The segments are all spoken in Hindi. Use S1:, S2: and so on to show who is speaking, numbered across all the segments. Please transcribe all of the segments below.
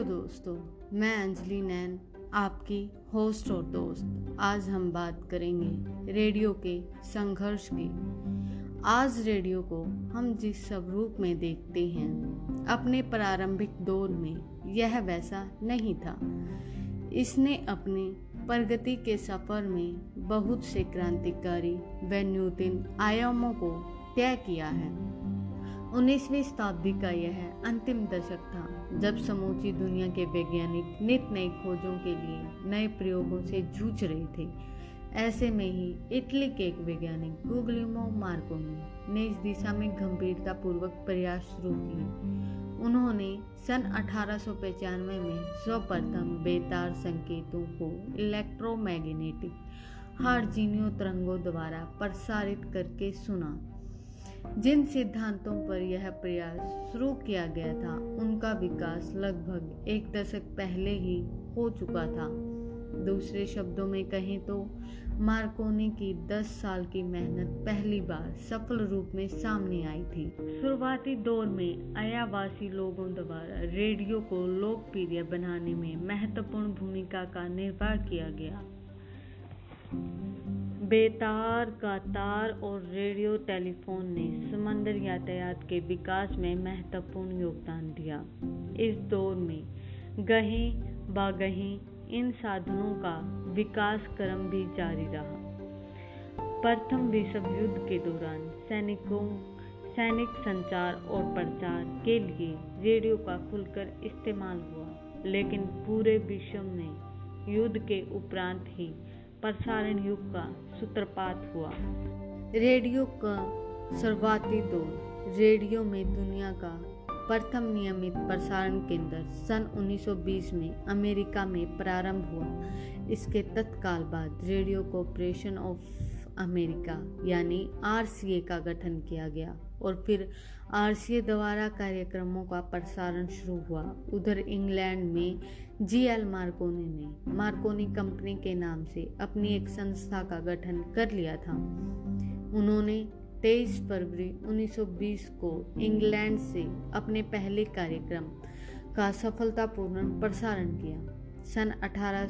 S1: हेलो दोस्तों, मैं अंजलि नैन, आपकी होस्ट और दोस्त। आज हम बात करेंगे रेडियो के संघर्ष की। आज रेडियो को हम जिस स्वरूप में देखते हैं, अपने प्रारंभिक दौर में यह वैसा नहीं था। इसने अपने प्रगति के सफ़र में बहुत से क्रांतिकारी व नूतन आयामों को तय किया है। उन्नीसवीं शताब्दी का यह अंतिम दशक था, जब समूची दुनिया के वैज्ञानिक नित नई खोजों के लिए नए प्रयोगों से जूझ रहे थे। ऐसे में ही इटली के एक वैज्ञानिक गुगलिमो मार्कोनी ने इस दिशा में गंभीरता पूर्वक प्रयास शुरू किए। उन्होंने सन अठारह में सर्वप्रथम बेतार संकेतों को इलेक्ट्रोमैग्नेटिक हार्जीनियो तरंगों द्वारा प्रसारित करके सुना। जिन सिद्धांतों पर यह प्रयास शुरू किया गया था, उनका विकास लगभग एक दशक पहले ही हो चुका था। दूसरे शब्दों में कहें तो मार्कोनी की 10 साल की मेहनत पहली बार सफल रूप में सामने आई थी। शुरुआती दौर में अयावासी लोगों द्वारा रेडियो को लोकप्रिय बनाने में महत्वपूर्ण भूमिका का निर्वाह किया गया। बेतार का तार और रेडियो टेलीफोन ने समंदर यातायात के विकास में महत्वपूर्ण योगदान दिया। इस दौर में गही, बागही, इन साधनों का विकास क्रम भी जारी रहा। प्रथम विश्व युद्ध के दौरान सैनिकों, सैनिक संचार और प्रचार के लिए रेडियो का खुलकर इस्तेमाल हुआ, लेकिन पूरे विश्व में युद्ध के उपरांत ही प्रसारण युग का सूत्रपात हुआ। रेडियो का शुरुआती दौर रेडियो में दुनिया का प्रथम नियमित प्रसारण केंद्र सन 1920 में अमेरिका में प्रारंभ हुआ। इसके तत्काल बाद रेडियो कॉरपोरेशन ऑफ़ अमेरिका, यानी आरसीए का गठन किया गया और फिर आरसीए द्वारा कार्यक्रमों का प्रसारण शुरू हुआ। उधर इंग्लैंड में जी एल मार्कोनी ने, मार्कोनी कंपनी के नाम से अपनी एक संस्था का गठन कर लिया था। उन्होंने 23 फरवरी 1920 को इंग्लैंड से अपने पहले कार्यक्रम का सफलतापूर्ण प्रसारण किया। सन अठारह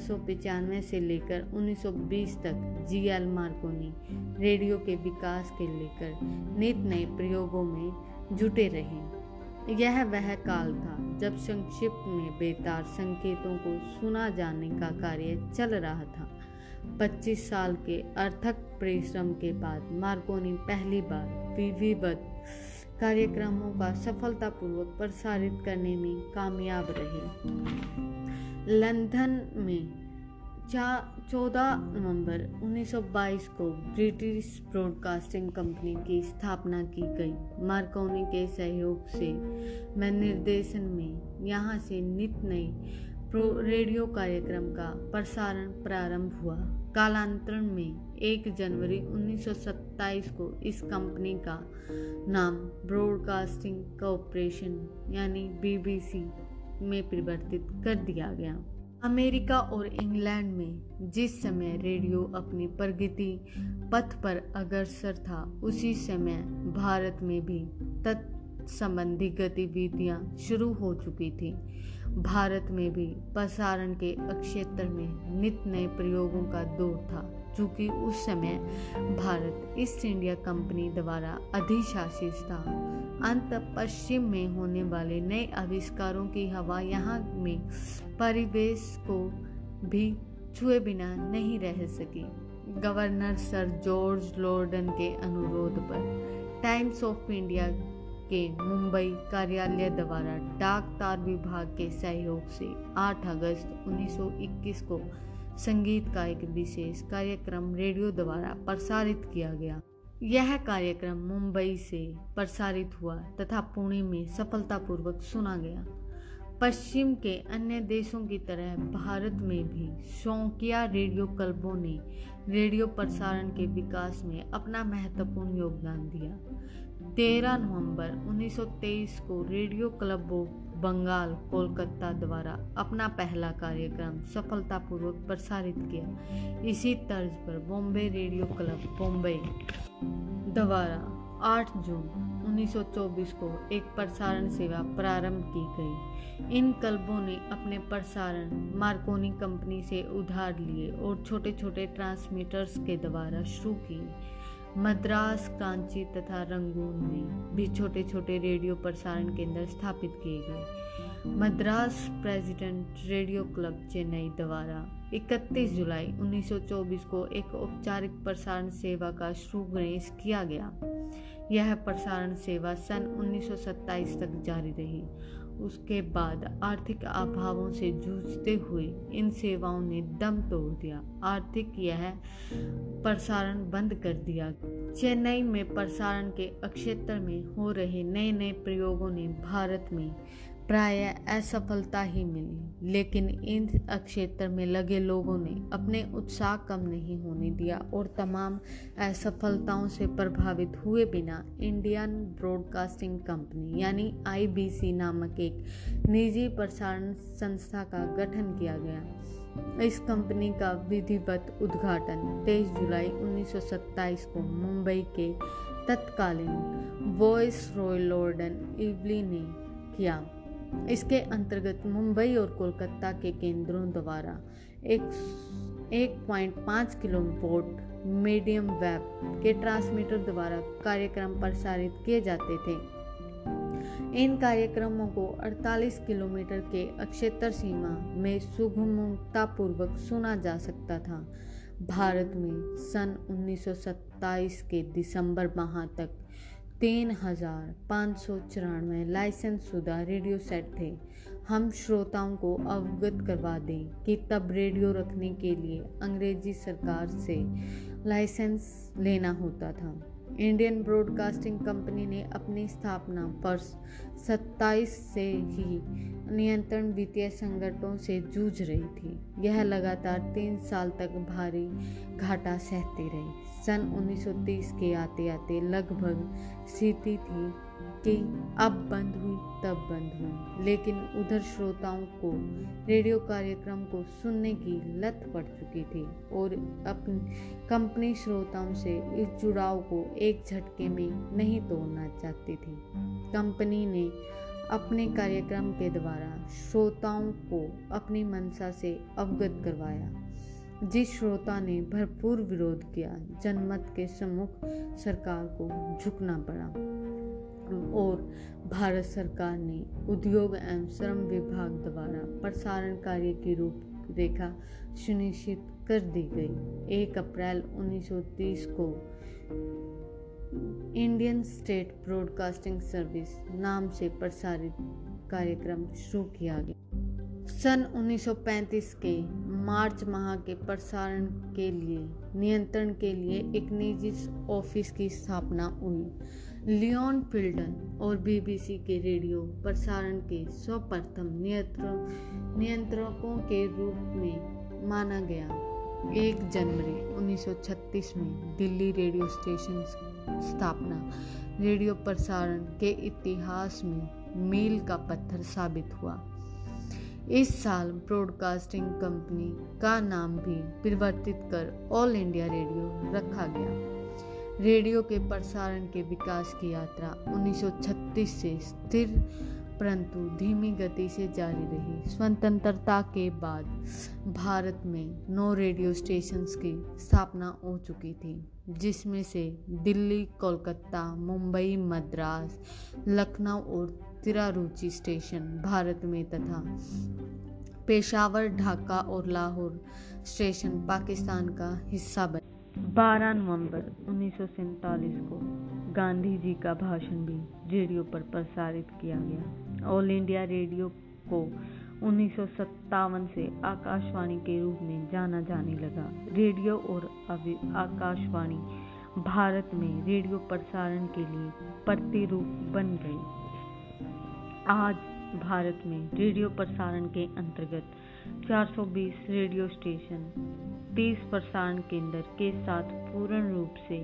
S1: से लेकर 1920 तक जी एल मार्कोनी रेडियो के विकास के लेकर नित नए प्रयोगों में जुटे रहे। यह वह काल था जब संक्षिप्त में बेतार संकेतों को सुना जाने का कार्य चल रहा था। 25 साल के अर्थक परिश्रम के बाद मार्कोनी पहली बार विधिवत कार्यक्रमों का सफलतापूर्वक प्रसारित करने में कामयाब रहे। लंदन में चौदह नवंबर 1922 को ब्रिटिश ब्रॉडकास्टिंग कंपनी की स्थापना की गई। मार्कोनी के सहयोग से मैं निर्देशन में यहाँ से नित नई रेडियो कार्यक्रम का प्रसारण प्रारंभ हुआ। कालांतरण में 1 जनवरी 1927 को इस कंपनी का नाम ब्रॉडकास्टिंग कॉरपोरेशन यानी बीबीसी में परिवर्तित कर दिया गया। अमेरिका और इंग्लैंड में जिस समय रेडियो अपनी प्रगति पथ पर अग्रसर था, उसी समय भारत में भी तत्संबंधी गतिविधियाँ शुरू हो चुकी थी। भारत में भी प्रसारण के क्षेत्र में नित नए प्रयोगों का दौर था। चूँकि उस समय भारत ईस्ट इंडिया कंपनी द्वारा अधिशासित था। अंत पश्चिम में होने वाले नए आविष्कारों की हवा यहाँ में परिवेश को भी छुए बिना नहीं रह सकी। गवर्नर सर जॉर्ज लॉर्डन के अनुरोध पर टाइम्स ऑफ़ इंडिया के मुंबई कार्यालय द्वारा डाक तार विभाग के सहयोग से 8 अगस्त 1921 को संगीत का एक विशेष कार्यक्रम रेडियो द्वारा प्रसारित किया गया। यह कार्यक्रम मुंबई से प्रसारित हुआ तथा पुणे में सफलतापूर्वक सुना गया। पश्चिम के अन्य देशों की तरह भारत में भी शौकिया रेडियो क्लबों ने रेडियो प्रसारण के विकास में अपना महत्वपूर्ण योगदान दिया। 13 नवंबर 1923 को रेडियो क्लब बंगाल, कोलकाता द्वारा अपना पहला कार्यक्रम सफलतापूर्वक प्रसारित किया। इसी तर्ज पर बॉम्बे रेडियो क्लब, बॉम्बे द्वारा 8 जून 1924 को एक प्रसारण सेवा प्रारंभ की गई। इन क्लबों ने अपने प्रसारण मार्कोनी कंपनी से उधार लिए और छोटे छोटे ट्रांसमीटर्स के द्वारा शुरू किए मद्रास, कांची तथा रंगून में भी छोटे छोटे रेडियो प्रसारण केंद्र स्थापित किए गए। Madras president radio club, Chennai द्वारा 31 जुलाई 1924 को एक औपचारिक प्रसारण सेवा का शुरू किया गया। यह प्रसारण सेवा सन 1927 तक जारी रही। उसके बाद आर्थिक अभावों से जूझते हुए इन सेवाओं ने दम तोड़ दिया। आर्थिक यह प्रसारण बंद कर दिया। चेन्नई में प्रसारण के क्षेत्र में हो रहे नए नए प्रयोगों ने भारत में प्राय असफलता ही मिली, लेकिन इन क्षेत्र में लगे लोगों ने अपने उत्साह कम नहीं होने दिया और तमाम असफलताओं से प्रभावित हुए बिना इंडियन ब्रॉडकास्टिंग कंपनी यानी आईबीसी नामक एक निजी प्रसारण संस्था का गठन किया गया। इस कंपनी का विधिवत उद्घाटन 23 जुलाई 1927 को मुंबई के तत्कालीन वॉइस रॉय लॉर्डन इवली ने किया। इसके अंतर्गत मुंबई और कोलकाता के केंद्रों द्वारा एक एक पॉइंट पाँच किलोवोट मीडियम वेब के ट्रांसमीटर द्वारा कार्यक्रम प्रसारित किए जाते थे। इन कार्यक्रमों को 48 किलोमीटर के अक्षेत्र सीमा में सुगमतापूर्वक सुना जा सकता था। भारत में सन 1927 के दिसंबर माह तक तीन हज़ार पाँच सौ चौरानवे लाइसेंस शुदा रेडियो सेट थे। हम श्रोताओं को अवगत करवा दें कि तब रेडियो रखने के लिए अंग्रेज़ी सरकार से लाइसेंस लेना होता था। इंडियन ब्रॉडकास्टिंग कंपनी ने अपनी स्थापना वर्ष 27 से ही नियंत्रण वित्तीय संकटों से जूझ रही थी। यह लगातार तीन साल तक भारी घाटा सहती रही। सन 1930 के आते आते लगभग स्थिति थी कि अब बंद हुई, तब बंद हुई। लेकिन उधर श्रोताओं को, रेडियो कार्यक्रम को सुनने की लत पड़ चुकी थी और अपनी कंपनी श्रोताओं से इस जुड़ाव को एक झटके में नहीं तोड़ना चाहती थी। कंपनी ने अपने कार्यक्रम के द्वारा श्रोताओं को अपनी मंशा से अवगत करवाया। जिस श्रोता ने भरपूर विरोध किया, जनमत के सम्मुख सरकार को झुकना पड़ा। और भारत सरकार ने उद्योग एवं श्रम विभाग द्वारा प्रसारण कार्य की रूपरेखा सुनिश्चित कर दी गई। एक अप्रैल 1930 को इंडियन स्टेट ब्रॉडकास्टिंग सर्विस नाम से प्रसारित कार्यक्रम शुरू किया गया। सन 1935 के मार्च माह के प्रसारण के लिए, नियंत्रण के लिए एक निजी ऑफ़िस की स्थापना हुई। लियोन फिल्डन और बीबीसी के रेडियो प्रसारण के सर्वप्रथम नियंत्रकों के रूप में माना गया। एक जनवरी 1936 में दिल्ली रेडियो स्टेशन स्थापना। रेडियो प्रसारण के इतिहास में मील का पत्थर साबित हुआ। इस साल ब्रॉडकास्टिंग कंपनी का नाम भी परिवर्तित कर ऑल इंडिया रेडियो रखा गया। रेडियो के प्रसारण के विकास की यात्रा 1936 से स्थिर, परंतु धीमी गति से जारी रही। स्वतंत्रता के बाद भारत में नौ रेडियो स्टेशंस की स्थापना हो चुकी थी, जिसमें से दिल्ली, कोलकाता, मुंबई, मद्रास, लखनऊ और तिरारुचि स्टेशन भारत में तथा पेशावर, ढाका और लाहौर स्टेशन पाकिस्तान का हिस्सा बने। 12 नवंबर उन्नीस सौ सैंतालीस को गांधी जी का भाषण भी रेडियो पर प्रसारित किया गया। ऑल इंडिया रेडियो को उन्नीस सौ सत्तावन से आकाशवाणी के रूप में जाना जाने लगा। रेडियो और आकाशवाणी भारत में रेडियो प्रसारण के लिए प्रतिरूप बन गई आज भारत में रेडियो प्रसारण के अंतर्गत 420 रेडियो स्टेशन 30 प्रसारण केंद्र के साथ पूर्ण रूप से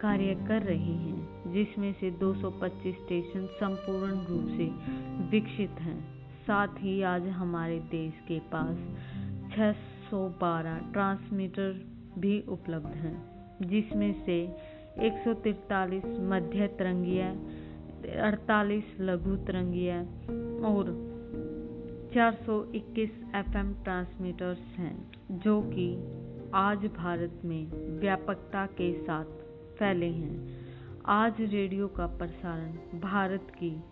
S1: कार्य कर रहे हैं, जिसमें से 225 स्टेशन संपूर्ण रूप से विकसित हैं। साथ ही आज हमारे देश के पास 612 ट्रांसमीटर भी उपलब्ध हैं, जिसमें से 143 मध्य तरंगीय, अड़तालीस लघु तरंगीय और 421 एफएम ट्रांसमीटर्स हैं, जो कि आज भारत में व्यापकता के साथ फैले हैं। आज रेडियो का प्रसारण भारत की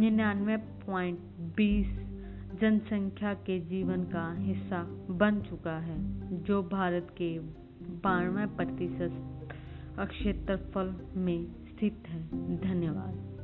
S1: निन्यानवे पॉइंट बीस जनसंख्या के जीवन का हिस्सा बन चुका है, जो भारत के बानवे प्रतिशत क्षेत्रफल में स्थित है। धन्यवाद।